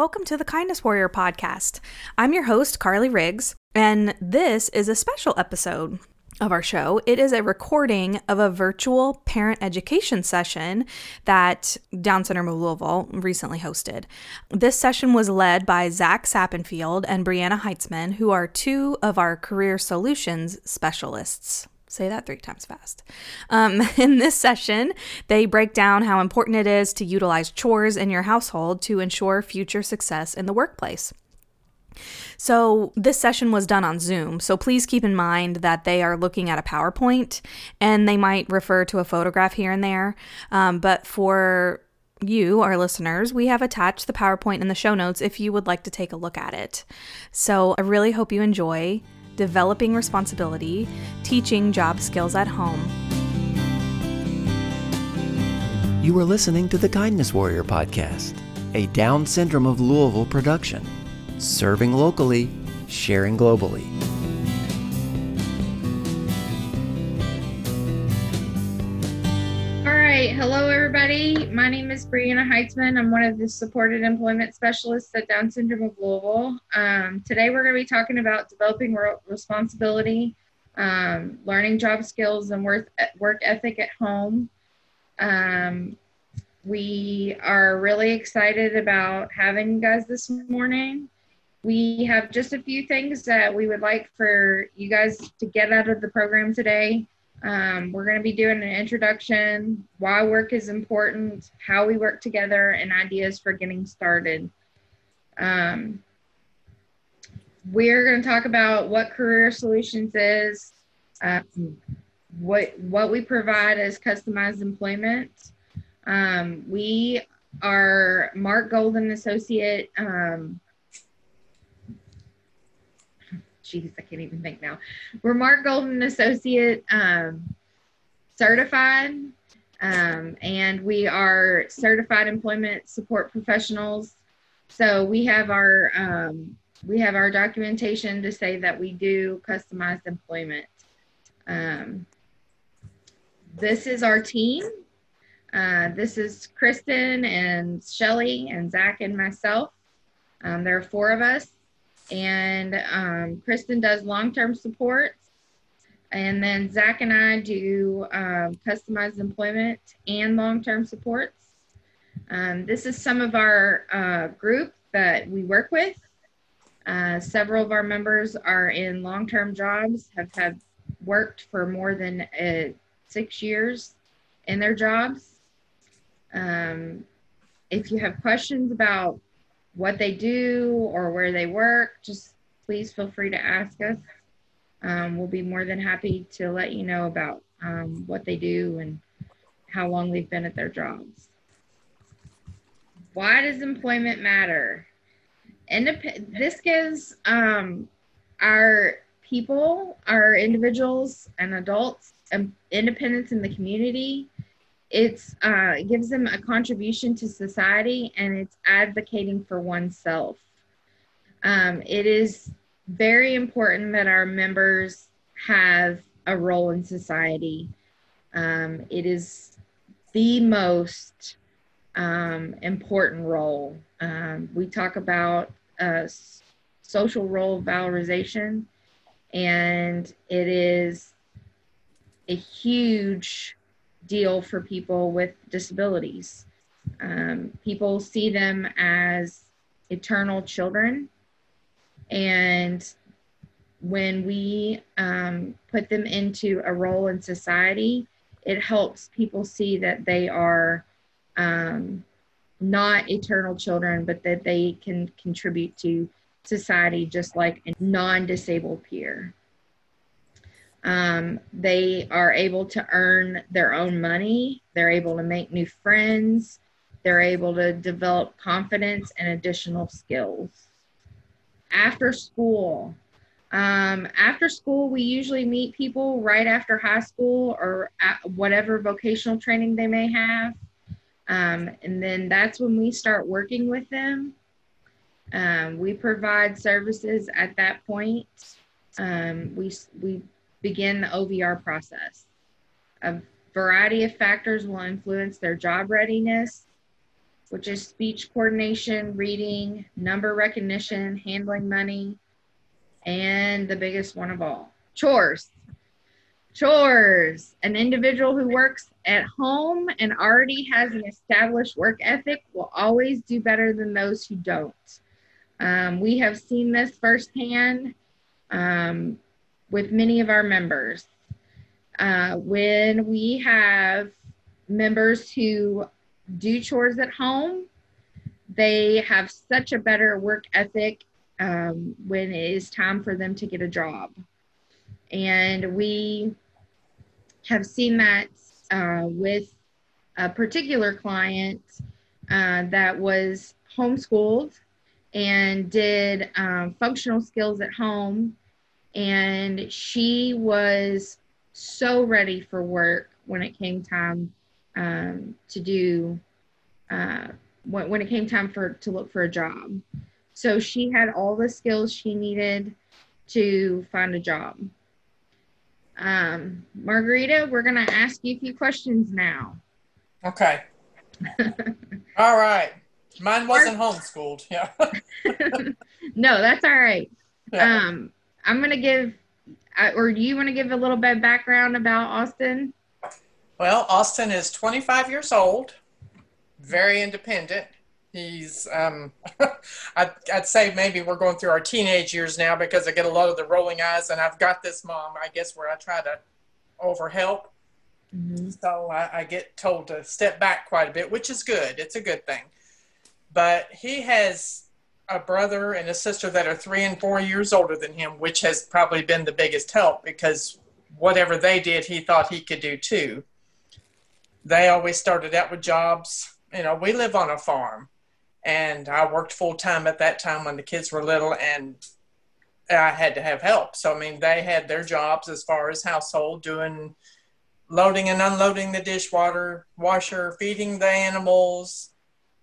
Welcome to the Kindness Warrior podcast. I'm your host, Carly Riggs, and this is a special episode of our show. It is a recording of a virtual parent education session that Down Syndrome of Louisville recently hosted. This session was led by Zach Sappenfield and Brianna Heitzman, who are two of our career solutions specialists. Say that three times fast. Um, in this session, they break down how important it is to utilize chores in your household to ensure future success in the workplace. So, this session was done on Zoom, so please keep in mind that they are looking at a PowerPoint and they might refer to a photograph here and there. Um, but for you, our listeners, we have attached the PowerPoint in the show notes if you would like to take a look at it. So, I really hope you enjoy developing responsibility, teaching job skills at home. You are listening to the Kindness Warrior Podcast, a Down Syndrome of Louisville production, serving locally, sharing globally. Right. Hello, everybody. My name is Brianna Heitzman. I'm one of the supported employment specialists at Down Syndrome of Louisville. Um, today, we're going to be talking about developing responsibility, um, learning job skills, and work, work ethic at home. Um, we are really excited about having you guys this morning. We have just a few things that we would like for you guys to get out of the program today. Um, we're going to be doing an introduction, why work is important, how we work together, and ideas for getting started. Um, we're going to talk about what Career Solutions is, um, what what we provide as customized employment. Um, we are Marc Gold and Associate um, Jeez, I can't even think now. We're Marc Gold and Associate um, certified, um, and we are certified employment support professionals. So we have our um, we have our documentation to say that we do customized employment. Um, this is our team. Uh, this is Kristen and Shelly and Zach and myself. Um, there are four of us and um, Kristen does long-term support. And then Zach and I do um, customized employment and long-term supports. Um, this is some of our uh, group that we work with. Uh, several of our members are in long-term jobs, have had worked for more than uh, six years in their jobs. Um, if you have questions about what they do or where they work, just please feel free to ask us. Um, we'll be more than happy to let you know about um, what they do and how long they've been at their jobs. Why does employment matter? Indep- this gives um, our people, our individuals and adults, um, independence in the community it's uh, it gives them a contribution to society and it's advocating for oneself. Um, it is very important that our members have a role in society. Um, it is the most um, important role. Um, we talk about uh, social role valorization and it is a huge deal for people with disabilities. Um, people see them as eternal children. And when we um, put them into a role in society, it helps people see that they are um, not eternal children, but that they can contribute to society just like a non disabled peer. Um, they are able to earn their own money. They're able to make new friends. They're able to develop confidence and additional skills. After school, um, after school, we usually meet people right after high school or whatever vocational training they may have. Um, and then that's when we start working with them. Um, we provide services at that point. Um, we, we begin the OVR process. A variety of factors will influence their job readiness. which is speech coordination, reading, number recognition, handling money, and the biggest one of all chores. Chores. An individual who works at home and already has an established work ethic will always do better than those who don't. Um, we have seen this firsthand um, with many of our members. Uh, when we have members who do chores at home, they have such a better work ethic um, when it is time for them to get a job. And we have seen that uh, with a particular client uh, that was homeschooled and did um, functional skills at home. And she was so ready for work when it came time um, to do, uh, when, when it came time for to look for a job. So she had all the skills she needed to find a job. Um, Margarita, we're going to ask you a few questions now. Okay. all right. Mine wasn't homeschooled. Yeah. no, that's all right. Yeah. Um, I'm going to give, or do you want to give a little bit of background about Austin? Well, Austin is 25 years old, very independent. He's, um, I'd, I'd say maybe we're going through our teenage years now because I get a lot of the rolling eyes, and I've got this mom, I guess, where I try to overhelp. Mm-hmm. So I, I get told to step back quite a bit, which is good. It's a good thing. But he has a brother and a sister that are three and four years older than him, which has probably been the biggest help because whatever they did, he thought he could do too. They always started out with jobs. You know, we live on a farm and I worked full time at that time when the kids were little, and I had to have help. So I mean, they had their jobs as far as household, doing loading and unloading the dishwater washer, feeding the animals,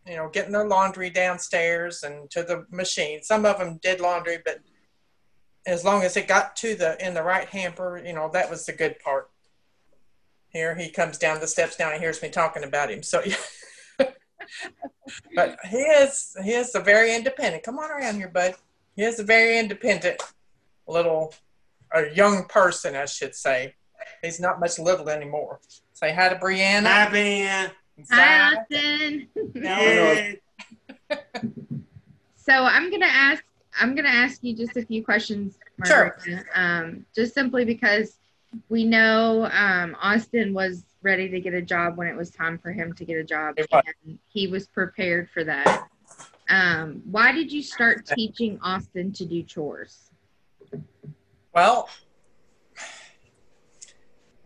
you know, getting their laundry downstairs and to the machine. Some of them did laundry, but as long as it got to the in the right hamper, you know, that was the good part. Here he comes down the steps down and hears me talking about him. So but he is he is a very independent. Come on around here, bud. He is a very independent little a young person, I should say. He's not much little anymore. Say hi to Brianna. Hi, Ben. Hi, Austin. Hey. so I'm gonna ask I'm gonna ask you just a few questions, Margaret. Sure. Um, just simply because we know um, Austin was ready to get a job when it was time for him to get a job, and he was prepared for that. Um, why did you start teaching Austin to do chores? Well,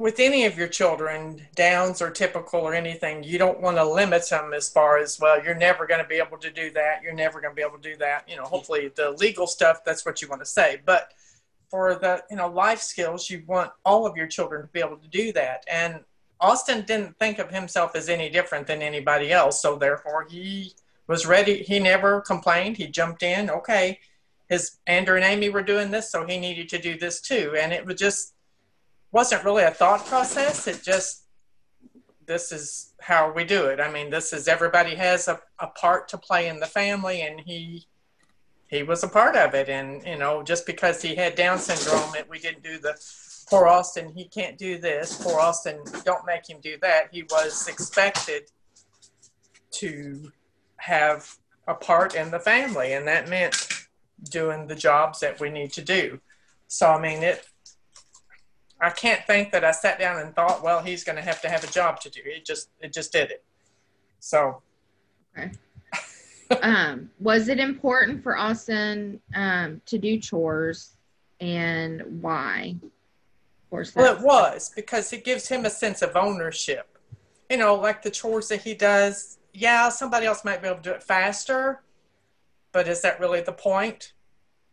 with any of your children, downs or typical or anything, you don't want to limit them as far as, well, you're never going to be able to do that. You're never going to be able to do that. You know, hopefully the legal stuff, that's what you want to say. But for the, you know, life skills, you want all of your children to be able to do that. And Austin didn't think of himself as any different than anybody else. So therefore, he was ready. He never complained. He jumped in. Okay, his Andrew and Amy were doing this, so he needed to do this too. And it was just wasn't really a thought process. It just this is how we do it. I mean, this is everybody has a, a part to play in the family, and he he was a part of it. And you know, just because he had Down syndrome, it, we didn't do the poor Austin, he can't do this. Poor Austin, don't make him do that. He was expected to have a part in the family, and that meant doing the jobs that we need to do. So, I mean, it. I can't think that I sat down and thought, well, he's going to have to have a job to do. It just, it just did it. So. Okay. um, was it important for Austin um, to do chores, and why? Of course. Well, it was because it gives him a sense of ownership. You know, like the chores that he does. Yeah, somebody else might be able to do it faster, but is that really the point?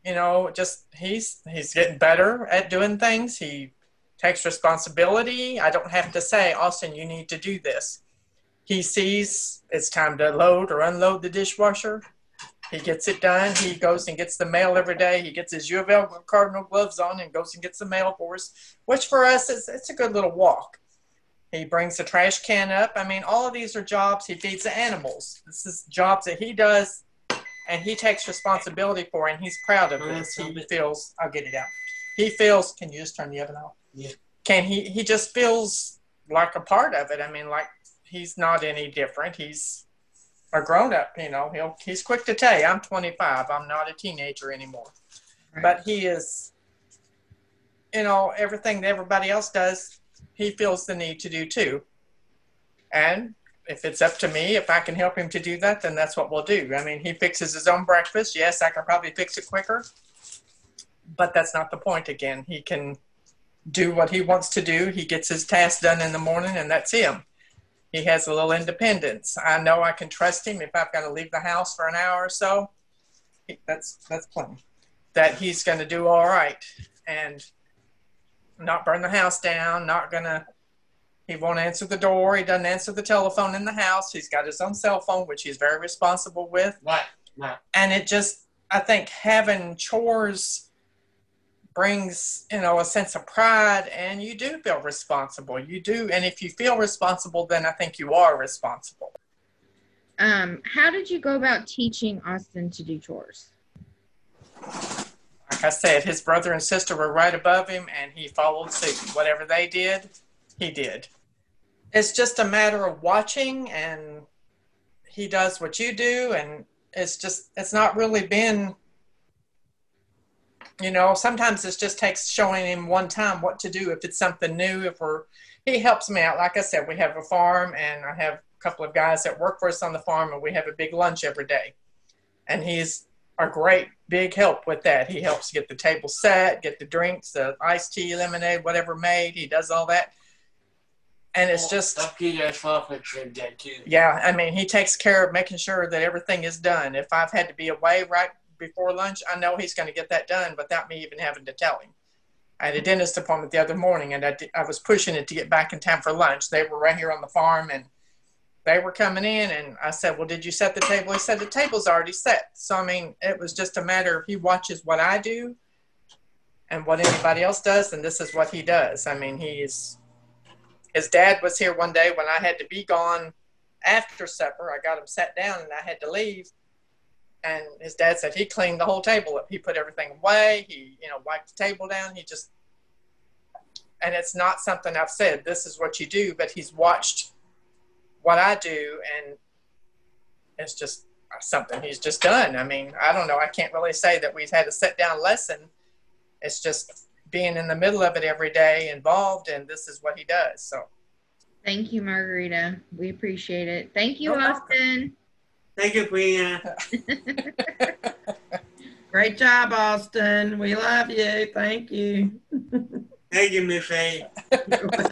You know, just he's he's getting better at doing things. He takes responsibility. I don't have to say, Austin, you need to do this. He sees it's time to load or unload the dishwasher. He gets it done. He goes and gets the mail every day. He gets his U of L Cardinal gloves on and goes and gets the mail for us, which for us is it's a good little walk. He brings the trash can up. I mean, all of these are jobs. He feeds the animals. This is jobs that he does and he takes responsibility for and he's proud of this. He feels I'll get it out. He feels can you just turn the oven off? Yeah. Can he he just feels like a part of it. I mean, like he's not any different. He's a grown up, you know. He'll he's quick to tell you, I'm twenty five, I'm not a teenager anymore. Right. But he is you know, everything that everybody else does, he feels the need to do too. And if it's up to me, if I can help him to do that, then that's what we'll do. I mean, he fixes his own breakfast. Yes, I can probably fix it quicker, but that's not the point again. He can do what he wants to do. He gets his tasks done in the morning, and that's him. He has a little independence. I know I can trust him if I've got to leave the house for an hour or so. That's that's plenty. That he's going to do all right and not burn the house down. Not gonna. He won't answer the door. He doesn't answer the telephone in the house. He's got his own cell phone, which he's very responsible with Right, right. and it just i think having chores brings you know a sense of pride and you do feel responsible. You do and if you feel responsible then i think you are responsible. Um, how did you go about teaching Austin to do chores? like i said his brother and sister were right above him and he followed suit. Whatever they did he did. It's just a matter of watching and he does what you do and it's just it's not really been you know sometimes it just takes showing him one time what to do if it's something new if we're he helps me out. Like i said we have a farm and i have a couple of guys that work for us on the farm and we have a big lunch every day. And he's a great big help with that. He helps get the table set get the drinks the iced tea lemonade whatever made. He does all that. And it's just Up here, that's fucking trim that too. yeah, I mean, he takes care of making sure that everything is done. If I've had to be away right before lunch, I know he's going to get that done without me even having to tell him. I had a dentist appointment the other morning, and I, I was pushing it to get back in time for lunch. They were right here on the farm, and they were coming in, and I said, "Well, did you set the table?" He said, "The table's already set." So I mean, it was just a matter of he watches what I do, and what anybody else does, and this is what he does. I mean, he's his dad was here one day when I had to be gone after supper. I got him sat down and I had to leave. And his dad said he cleaned the whole table up. He put everything away. He, you know, wiped the table down. He just, and it's not something I've said, this is what you do, but he's watched what I do and it's just something he's just done. I mean, I don't know. I can't really say that we've had a sit down lesson. It's just being in the middle of it every day, involved, and this is what he does. So, Thank you, Margarita. We appreciate it. Thank you, problem. Austin. Thank you, Queen. Great job, Austin. We love you. Thank you. Thank you, Miss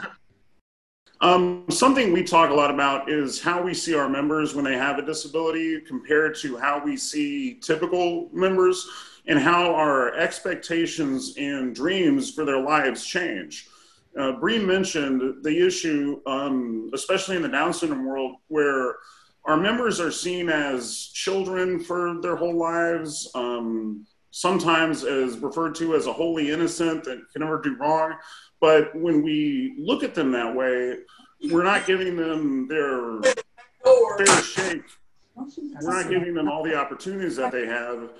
Um, something we talk a lot about is how we see our members when they have a disability compared to how we see typical members and how our expectations and dreams for their lives change. Uh, Bree mentioned the issue, um, especially in the Down syndrome world, where our members are seen as children for their whole lives, um, sometimes as referred to as a wholly innocent that can never do wrong. But when we look at them that way, we're not giving them their fair shake. We're not giving them all the opportunities that they have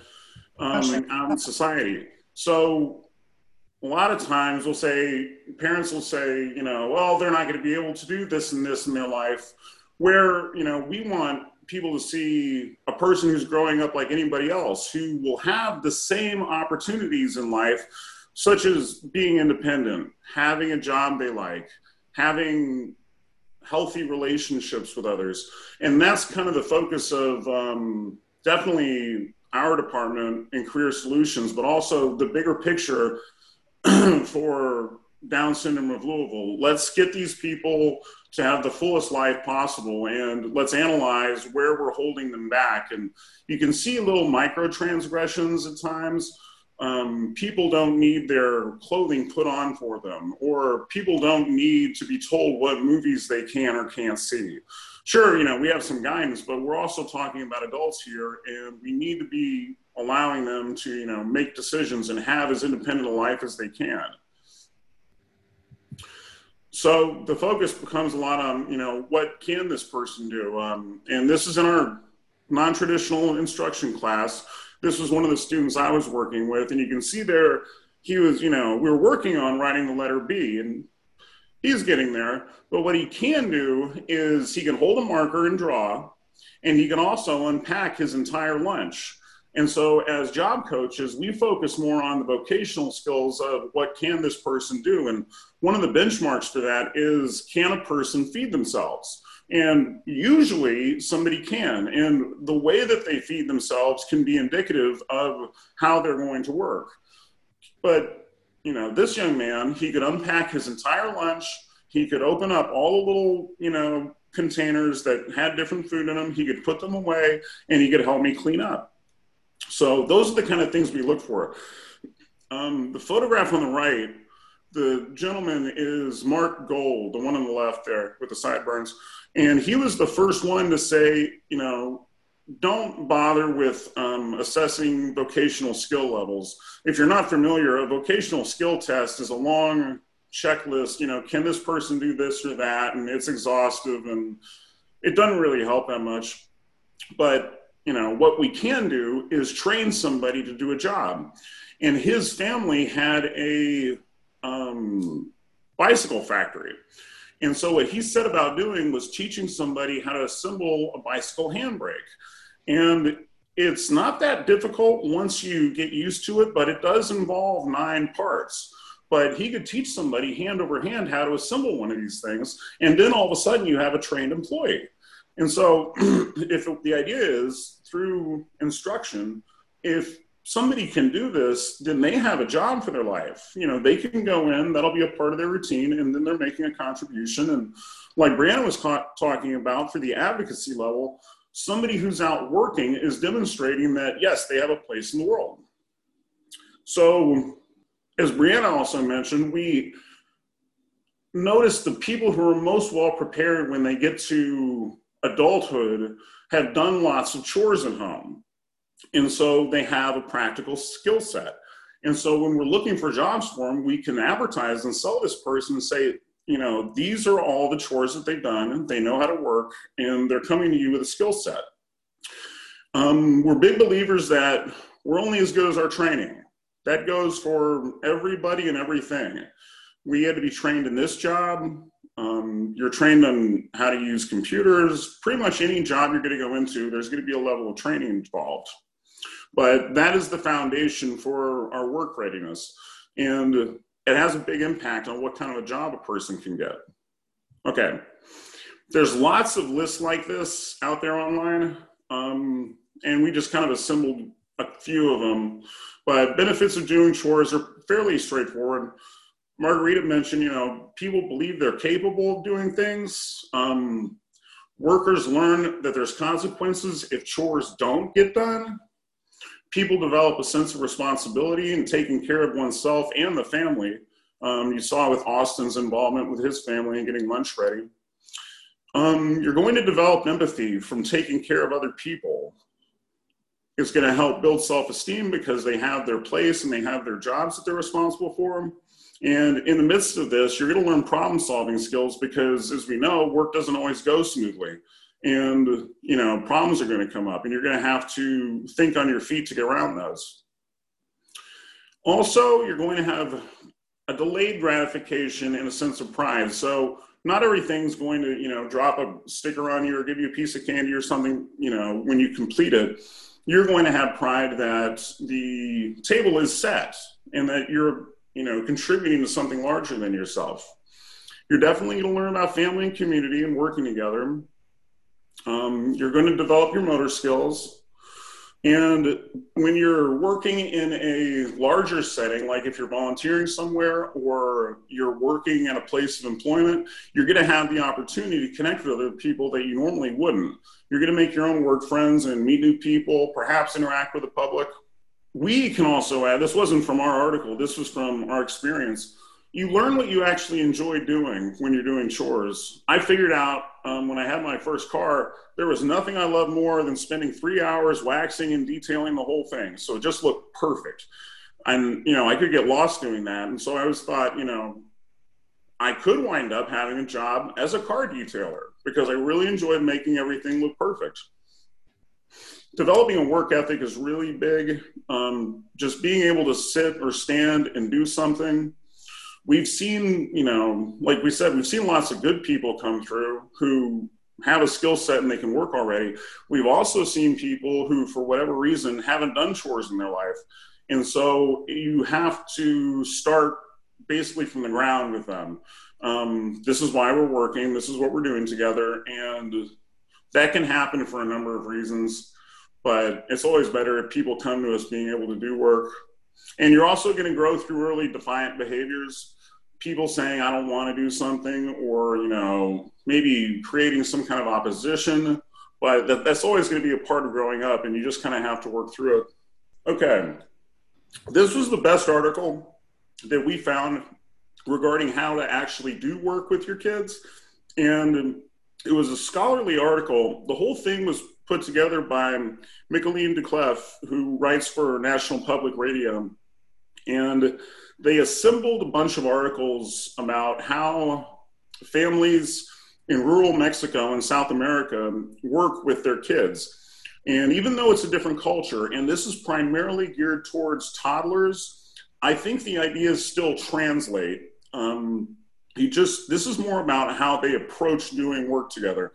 um, out in society. So a lot of times we'll say, parents will say, you know, well, they're not going to be able to do this and this in their life. Where, you know, we want people to see a person who's growing up like anybody else who will have the same opportunities in life such as being independent, having a job they like, having healthy relationships with others. And that's kind of the focus of um, definitely our department in career solutions, but also the bigger picture for Down syndrome of Louisville. Let's get these people to have the fullest life possible and let's analyze where we're holding them back. And you can see little micro transgressions at times um, people don't need their clothing put on for them, or people don't need to be told what movies they can or can't see. Sure, you know, we have some guidance, but we're also talking about adults here, and we need to be allowing them to, you know, make decisions and have as independent a life as they can. So the focus becomes a lot on, you know, what can this person do? Um, and this is in our non-traditional instruction class. This was one of the students I was working with, and you can see there he was, you know, we were working on writing the letter B, and he's getting there. But what he can do is he can hold a marker and draw, and he can also unpack his entire lunch. And so, as job coaches, we focus more on the vocational skills of what can this person do. And one of the benchmarks for that is can a person feed themselves? And usually somebody can. And the way that they feed themselves can be indicative of how they're going to work. But, you know, this young man, he could unpack his entire lunch, he could open up all the little, you know, containers that had different food in them, he could put them away, and he could help me clean up. So those are the kind of things we look for. Um, the photograph on the right, the gentleman is Marc Gold, the one on the left there with the sideburns. And he was the first one to say, you know, don't bother with um, assessing vocational skill levels. If you're not familiar, a vocational skill test is a long checklist. You know, can this person do this or that? And it's exhaustive and it doesn't really help that much. But you know, what we can do is train somebody to do a job. And his family had a um, bicycle factory. And so what he set about doing was teaching somebody how to assemble a bicycle handbrake. And it's not that difficult once you get used to it, but it does involve nine parts. But he could teach somebody hand over hand how to assemble one of these things. And then all of a sudden you have a trained employee. And so if the idea is through instruction, if somebody can do this, then they have a job for their life. You know, they can go in, that'll be a part of their routine, and then they're making a contribution. And like Brianna was ca- talking about for the advocacy level, somebody who's out working is demonstrating that, yes, they have a place in the world. So, as Brianna also mentioned, we notice the people who are most well prepared when they get to adulthood have done lots of chores at home. And so they have a practical skill set. And so when we're looking for jobs for them, we can advertise and sell this person and say, you know, these are all the chores that they've done, and they know how to work, and they're coming to you with a skill set. Um, we're big believers that we're only as good as our training. That goes for everybody and everything. We had to be trained in this job. Um, you're trained on how to use computers. Pretty much any job you're going to go into, there's going to be a level of training involved. But that is the foundation for our work readiness. And it has a big impact on what kind of a job a person can get. Okay. There's lots of lists like this out there online. Um, and we just kind of assembled a few of them. But benefits of doing chores are fairly straightforward. Margarita mentioned, you know, people believe they're capable of doing things. Um, workers learn that there's consequences if chores don't get done. People develop a sense of responsibility in taking care of oneself and the family. Um, you saw with Austin's involvement with his family and getting lunch ready. Um, you're going to develop empathy from taking care of other people. It's going to help build self esteem because they have their place and they have their jobs that they're responsible for. And in the midst of this, you're going to learn problem solving skills because, as we know, work doesn't always go smoothly. And, you know, problems are going to come up and you're going to have to think on your feet to get around those. Also, you're going to have a delayed gratification and a sense of pride. So, not everything's going to, you know, drop a sticker on you or give you a piece of candy or something, you know, when you complete it. You're going to have pride that the table is set and that you're you know, contributing to something larger than yourself. You're definitely going to learn about family and community and working together. Um, you're going to develop your motor skills. And when you're working in a larger setting, like if you're volunteering somewhere or you're working at a place of employment, you're going to have the opportunity to connect with other people that you normally wouldn't. You're going to make your own work friends and meet new people, perhaps interact with the public we can also add this wasn't from our article this was from our experience. You learn what you actually enjoy doing when you're doing chores. I figured out um, when i had my first car there was nothing i loved more than spending three hours waxing and detailing the whole thing. So it just looked perfect. And you know i could get lost doing that. And so i always thought you know I could wind up having a job as a car detailer because I really enjoyed making everything look perfect. Developing a work ethic is really big. Um, just being able to sit or stand and do something. We've seen, you know, like we said, we've seen lots of good people come through who have a skill set and they can work already. We've also seen people who, for whatever reason, haven't done chores in their life. And so you have to start basically from the ground with them. Um, this is why we're working. This is what we're doing together. And that can happen for a number of reasons. But it's always better if people come to us being able to do work. And you're also going to grow through early defiant behaviors. People saying, I don't want to do something, or, you know, maybe creating some kind of opposition. But that, that's always going to be a part of growing up, and you just kind of have to work through it. Okay. This was the best article that we found regarding how to actually do work with your kids. And it was a scholarly article. The whole thing was put together by Michaeleen Doucleff, who writes for National Public Radio. And they assembled a bunch of articles about how families in rural Mexico and South America work with their kids. And even though it's a different culture, and this is primarily geared towards toddlers I think the ideas still translate. Um, he just this is more about how they approach doing work together,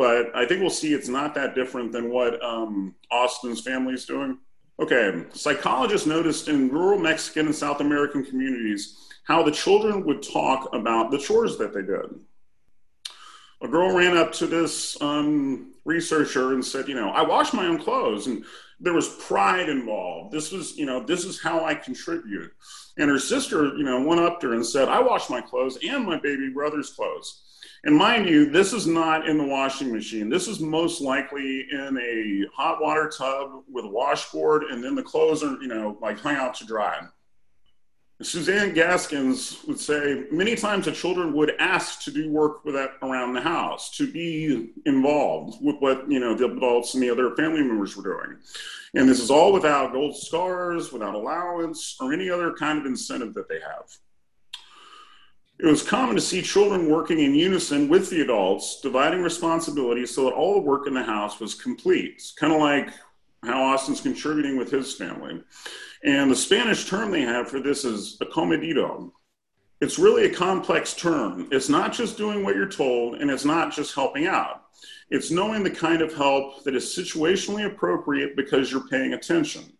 but I think we'll see it's not that different than what um, Austin's family is doing. Okay, psychologists noticed in rural Mexican and South American communities how the children would talk about the chores that they did. A girl ran up to this um, researcher and said, "You know, I wash my own clothes," and there was pride involved. This was, you know, this is how I contribute. And her sister, you know, went up to her and said, I wash my clothes and my baby brother's clothes. And mind you, this is not in the washing machine. This is most likely in a hot water tub with a washboard, and then the clothes are, you know, like hung out to dry. Suzanne Gaskins would say many times the children would ask to do work with that around the house, to be involved with what you know the adults and the other family members were doing. And this is all without gold scars, without allowance, or any other kind of incentive that they have. It was common to see children working in unison with the adults, dividing responsibilities so that all the work in the house was complete. It's kind of like how Austin's contributing with his family. And the Spanish term they have for this is acomedido. It's really a complex term. It's not just doing what you're told, and it's not just helping out. It's knowing the kind of help that is situationally appropriate because you're paying attention.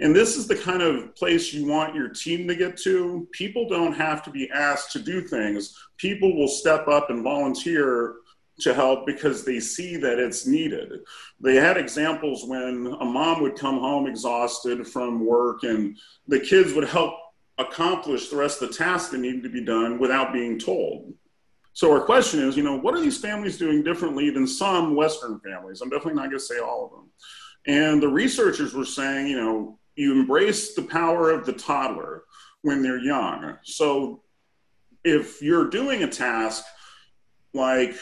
And this is the kind of place you want your team to get to. People don't have to be asked to do things. People will step up and volunteer to help because they see that it's needed. They had examples when a mom would come home exhausted from work and the kids would help accomplish the rest of the tasks that needed to be done without being told. So our question is, you know, what are these families doing differently than some Western families? I'm definitely not going to say all of them. And the researchers were saying, you know, you embrace the power of the toddler when they're young. So if you're doing a task like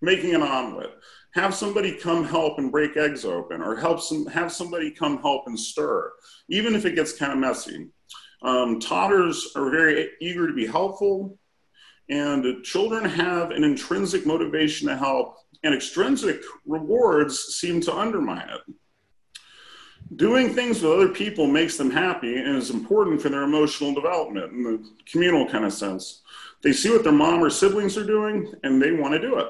making an omelet. Have somebody come help and break eggs open, or help some, have somebody come help and stir, even if it gets kind of messy. Um, toddlers are very eager to be helpful, and children have an intrinsic motivation to help, and extrinsic rewards seem to undermine it. Doing things with other people makes them happy and is important for their emotional development in the communal kind of sense. They see what their mom or siblings are doing and they want to do it.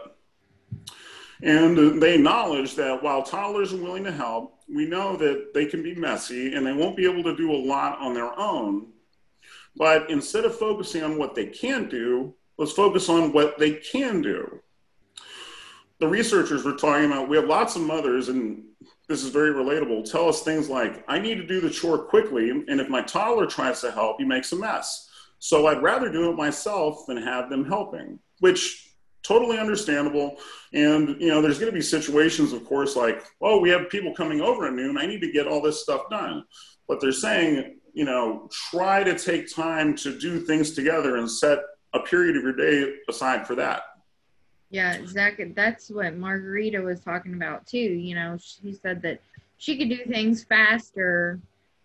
And they acknowledge that while toddlers are willing to help, we know that they can be messy and they won't be able to do a lot on their own. But instead of focusing on what they can't do, let's focus on what they can do. The researchers were talking about we have lots of mothers, and this is very relatable, tell us things like, I need to do the chore quickly, and if my toddler tries to help, he makes a mess. So I'd rather do it myself than have them helping, which totally understandable. And you know, there's going to be situations, of course, like, oh, we have people coming over at noon. I need to get all this stuff done. But they're saying, you know, try to take time to do things together and set a period of your day aside for that. Yeah, exactly. That's what Margarita was talking about too. You know, she said that she could do things faster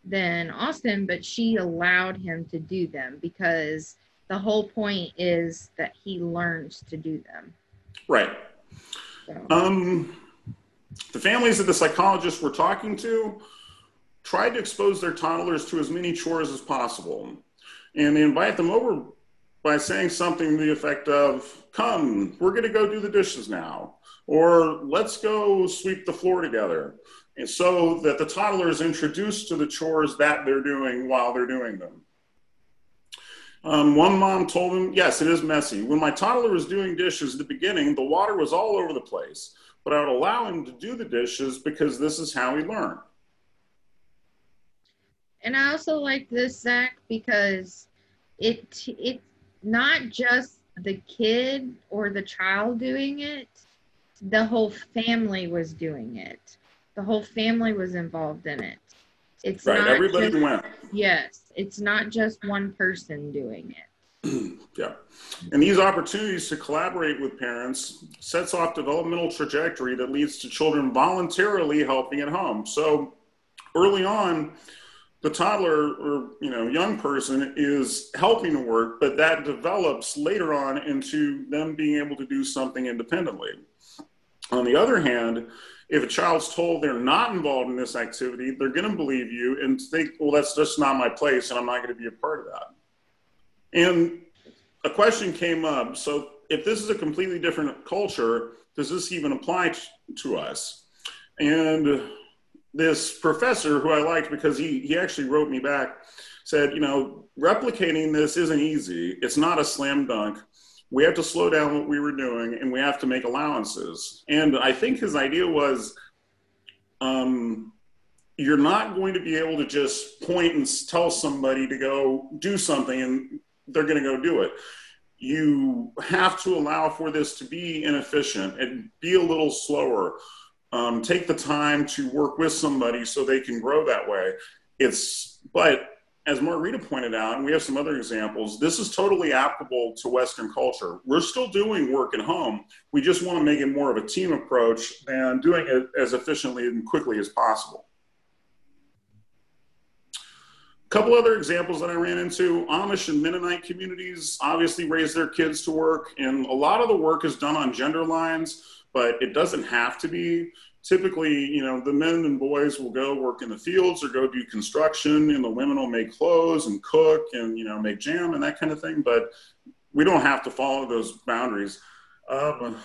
than Austin, but she allowed him to do them because the whole point is that he learns to do them. Right. So, Um, the families that the psychologists were talking to tried to expose their toddlers to as many chores as possible. And they invite them over by saying something to the effect of, Come, we're going to go do the dishes now. Or let's go sweep the floor together. And so that the toddler is introduced to the chores that they're doing while they're doing them. Um, one mom told him, Yes, it is messy. When my toddler was doing dishes at the beginning, the water was all over the place, but I would allow him to do the dishes because this is how he learned. and I also like this Zach because it it's not just the kid or the child doing it; the whole family was doing it. The whole family was involved in it. It's Right. not Everybody just, went. yes, it's not just one person doing it. Yeah. And these opportunities to collaborate with parents sets off developmental trajectory that leads to children voluntarily helping at home. So early on, the toddler or you know young person is helping to work, but that develops later on into them being able to do something independently. On the other hand, if a child's told they're not involved in this activity, they're going to believe you and think, well, that's just not my place, and I'm not going to be a part of that. And a question came up. So, if this is a completely different culture, does this even apply to us? And this professor, who I liked because he, he actually wrote me back, said, you know, replicating this isn't easy. It's not a slam dunk. We have to slow down what we were doing and we have to make allowances. And I think his idea was um, you're not going to be able to just point and tell somebody to go do something and they're going to go do it. You have to allow for this to be inefficient and be a little slower. Um, take the time to work with somebody so they can grow that way. It's, but as Margarita pointed out, and we have some other examples, this is totally applicable to Western culture. We're still doing work at home. We just want to make it more of a team approach and doing it as efficiently and quickly as possible couple other examples that I ran into Amish and Mennonite communities obviously raise their kids to work, and a lot of the work is done on gender lines, but it doesn't have to be. Typically, you know, the men and boys will go work in the fields or go do construction, and the women will make clothes and cook and, you know, make jam and that kind of thing, but we don't have to follow those boundaries. Um,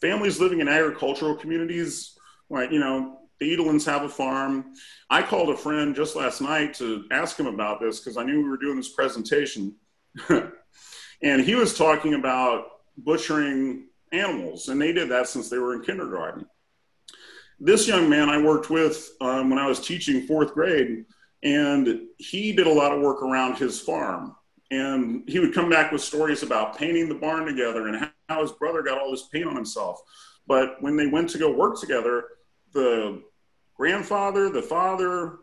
families living in agricultural communities, like, you know, the Edelins have a farm. I called a friend just last night to ask him about this because I knew we were doing this presentation. and he was talking about butchering animals, and they did that since they were in kindergarten. This young man I worked with um, when I was teaching fourth grade, and he did a lot of work around his farm. And he would come back with stories about painting the barn together and how his brother got all this paint on himself. But when they went to go work together, the grandfather, the father,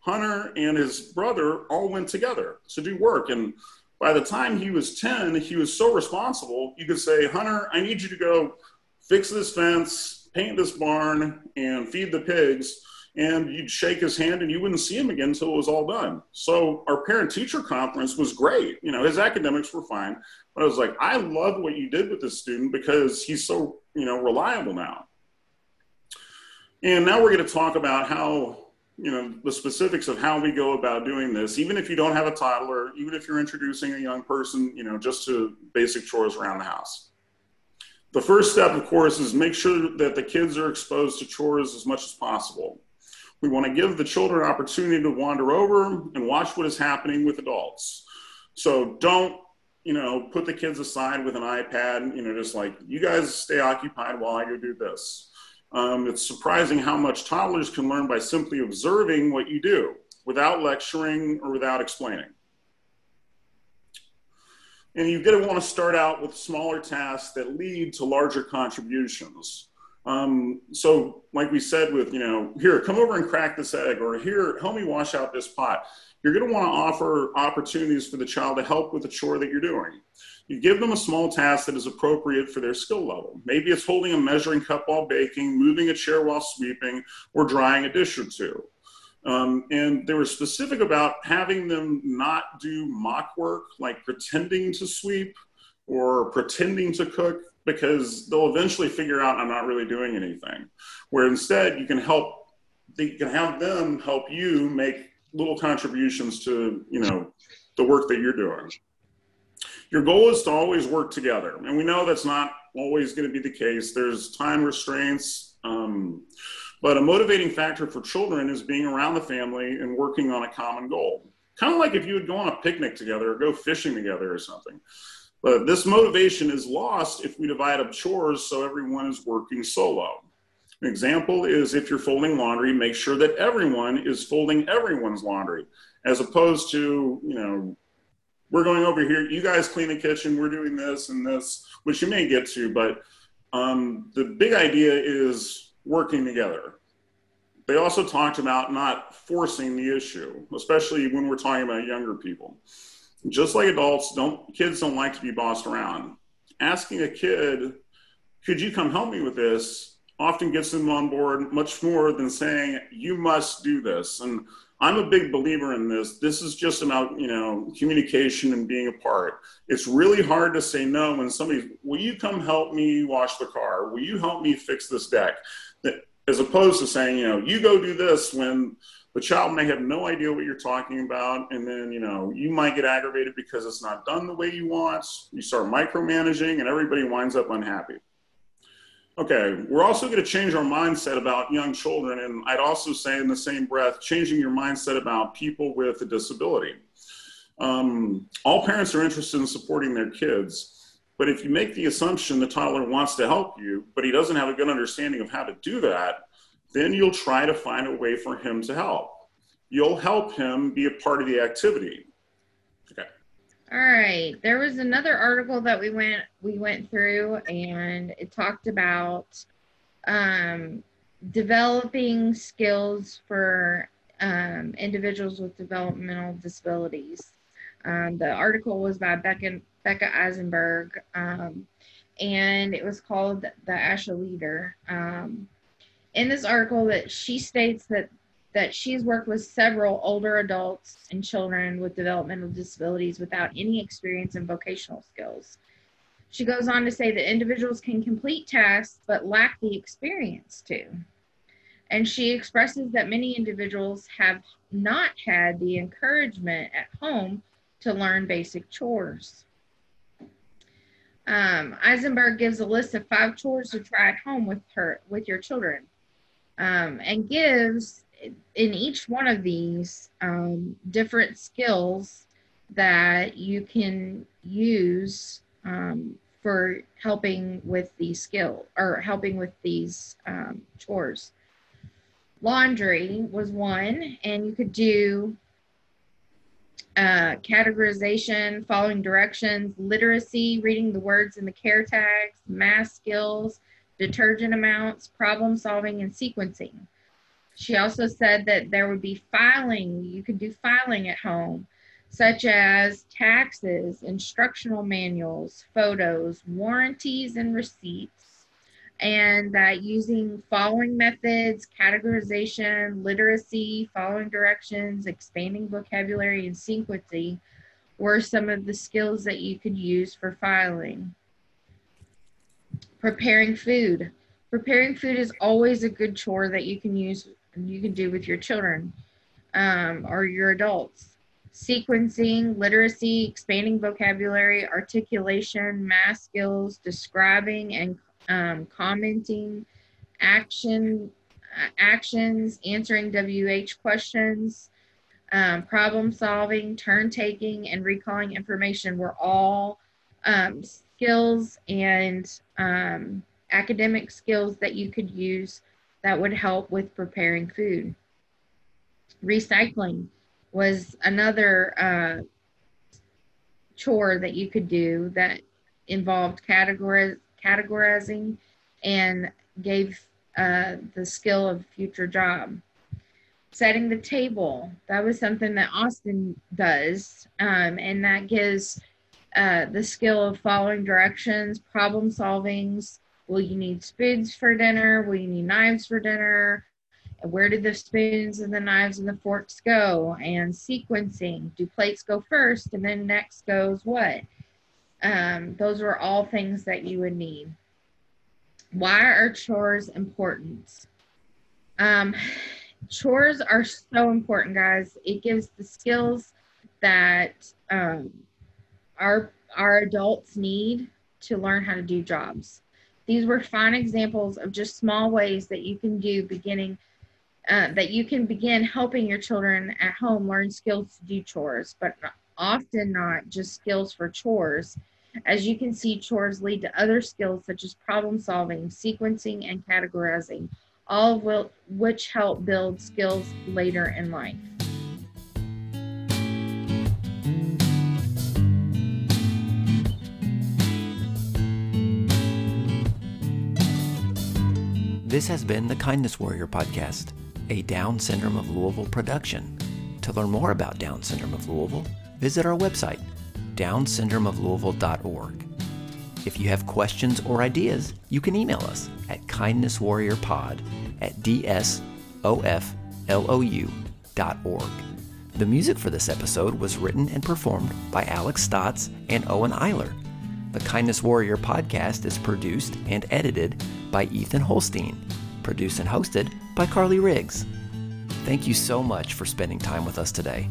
Hunter, and his brother all went together to do work. And by the time he was 10, he was so responsible, you could say, Hunter, I need you to go fix this fence, paint this barn, and feed the pigs. And you'd shake his hand and you wouldn't see him again until it was all done. So our parent teacher conference was great. You know, his academics were fine. But I was like, I love what you did with this student because he's so, you know, reliable now. And now we're going to talk about how, you know, the specifics of how we go about doing this. Even if you don't have a toddler, even if you're introducing a young person, you know, just to basic chores around the house. The first step, of course, is make sure that the kids are exposed to chores as much as possible. We want to give the children opportunity to wander over and watch what is happening with adults. So don't, you know, put the kids aside with an iPad, you know, just like, you guys stay occupied while I go do this. Um, it's surprising how much toddlers can learn by simply observing what you do without lecturing or without explaining. And you're going to want to start out with smaller tasks that lead to larger contributions. Um, so, like we said, with, you know, here, come over and crack this egg, or here, help me wash out this pot. You're going to want to offer opportunities for the child to help with the chore that you're doing. You give them a small task that is appropriate for their skill level. Maybe it's holding a measuring cup while baking, moving a chair while sweeping, or drying a dish or two. Um, and they were specific about having them not do mock work, like pretending to sweep or pretending to cook, because they'll eventually figure out I'm not really doing anything. Where instead you can help, they can have them help you make little contributions to, you know, the work that you're doing. Your goal is to always work together. And we know that's not always going to be the case. There's time restraints. Um, but a motivating factor for children is being around the family and working on a common goal. Kind of like if you would go on a picnic together or go fishing together or something. But this motivation is lost if we divide up chores so everyone is working solo. An example is if you're folding laundry, make sure that everyone is folding everyone's laundry, as opposed to, you know, we're going over here, you guys clean the kitchen, we're doing this and this, which you may get to, but um, the big idea is working together. They also talked about not forcing the issue, especially when we're talking about younger people. Just like adults, don't kids don't like to be bossed around. Asking a kid, "Could you come help me with this?" often gets them on board much more than saying, "You must do this." And I'm a big believer in this. This is just about, you know, communication and being a part. It's really hard to say no when somebody, will you come help me wash the car? Will you help me fix this deck? As opposed to saying, you know, you go do this when the child may have no idea what you're talking about. And then, you know, you might get aggravated because it's not done the way you want. You start micromanaging and everybody winds up unhappy. Okay, we're also going to change our mindset about young children. And I'd also say, in the same breath, changing your mindset about people with a disability. Um, all parents are interested in supporting their kids. But if you make the assumption the toddler wants to help you, but he doesn't have a good understanding of how to do that, then you'll try to find a way for him to help. You'll help him be a part of the activity. All right. There was another article that we went we went through and it talked about um, developing skills for um, individuals with developmental disabilities. Um, the article was by Becca, Becca Eisenberg, um, and it was called "The ASHA Leader." Um, in this article, that she states that that she's worked with several older adults and children with developmental disabilities without any experience in vocational skills. She goes on to say that individuals can complete tasks but lack the experience to. And she expresses that many individuals have not had the encouragement at home to learn basic chores. Um, Eisenberg gives a list of five chores to try at home with her with your children, um, and gives in each one of these um, different skills that you can use um, for helping with these skill or helping with these um, chores. Laundry was one, and you could do uh, categorization, following directions, literacy, reading the words in the care tags, math skills, detergent amounts, problem solving, and sequencing. She also said that there would be filing, you could do filing at home, such as taxes, instructional manuals, photos, warranties, and receipts, and that using following methods, categorization, literacy, following directions, expanding vocabulary, and sequencing were some of the skills that you could use for filing. Preparing food. Preparing food is always a good chore that you can use you can do with your children um, or your adults. Sequencing, literacy, expanding vocabulary, articulation, math skills, describing and um, commenting, action, uh, actions, answering WH questions, um, problem solving, turn taking, and recalling information were all um, skills and um, academic skills that you could use that would help with preparing food. Recycling was another uh, chore that you could do that involved categoriz- categorizing and gave uh, the skill of future job. Setting the table, that was something that Austin does, um, and that gives uh, the skill of following directions, problem solvings, Will you need spoons for dinner? Will you need knives for dinner? where do the spoons and the knives and the forks go? And sequencing. Do plates go first and then next goes what? Um, those are all things that you would need. Why are chores important? Um, chores are so important guys. It gives the skills that um, our our adults need to learn how to do jobs these were fine examples of just small ways that you can do beginning uh, that you can begin helping your children at home learn skills to do chores, but often not just skills for chores. As you can see, chores lead to other skills such as problem solving, sequencing, and categorizing, all of which help build skills later in life. This has been the Kindness Warrior Podcast a Down Syndrome of Louisville production. To learn more about Down Syndrome of Louisville, visit our website, downsyndromeoflouisville.org. If you have questions or ideas, you can email us at kindnesswarriorpod at dsoflou.org. The music for this episode was written and performed by Alex Stotts and Owen Eiler. The Kindness Warrior podcast is produced and edited by Ethan Holstein, produced and hosted by Carly Riggs. Thank you so much for spending time with us today.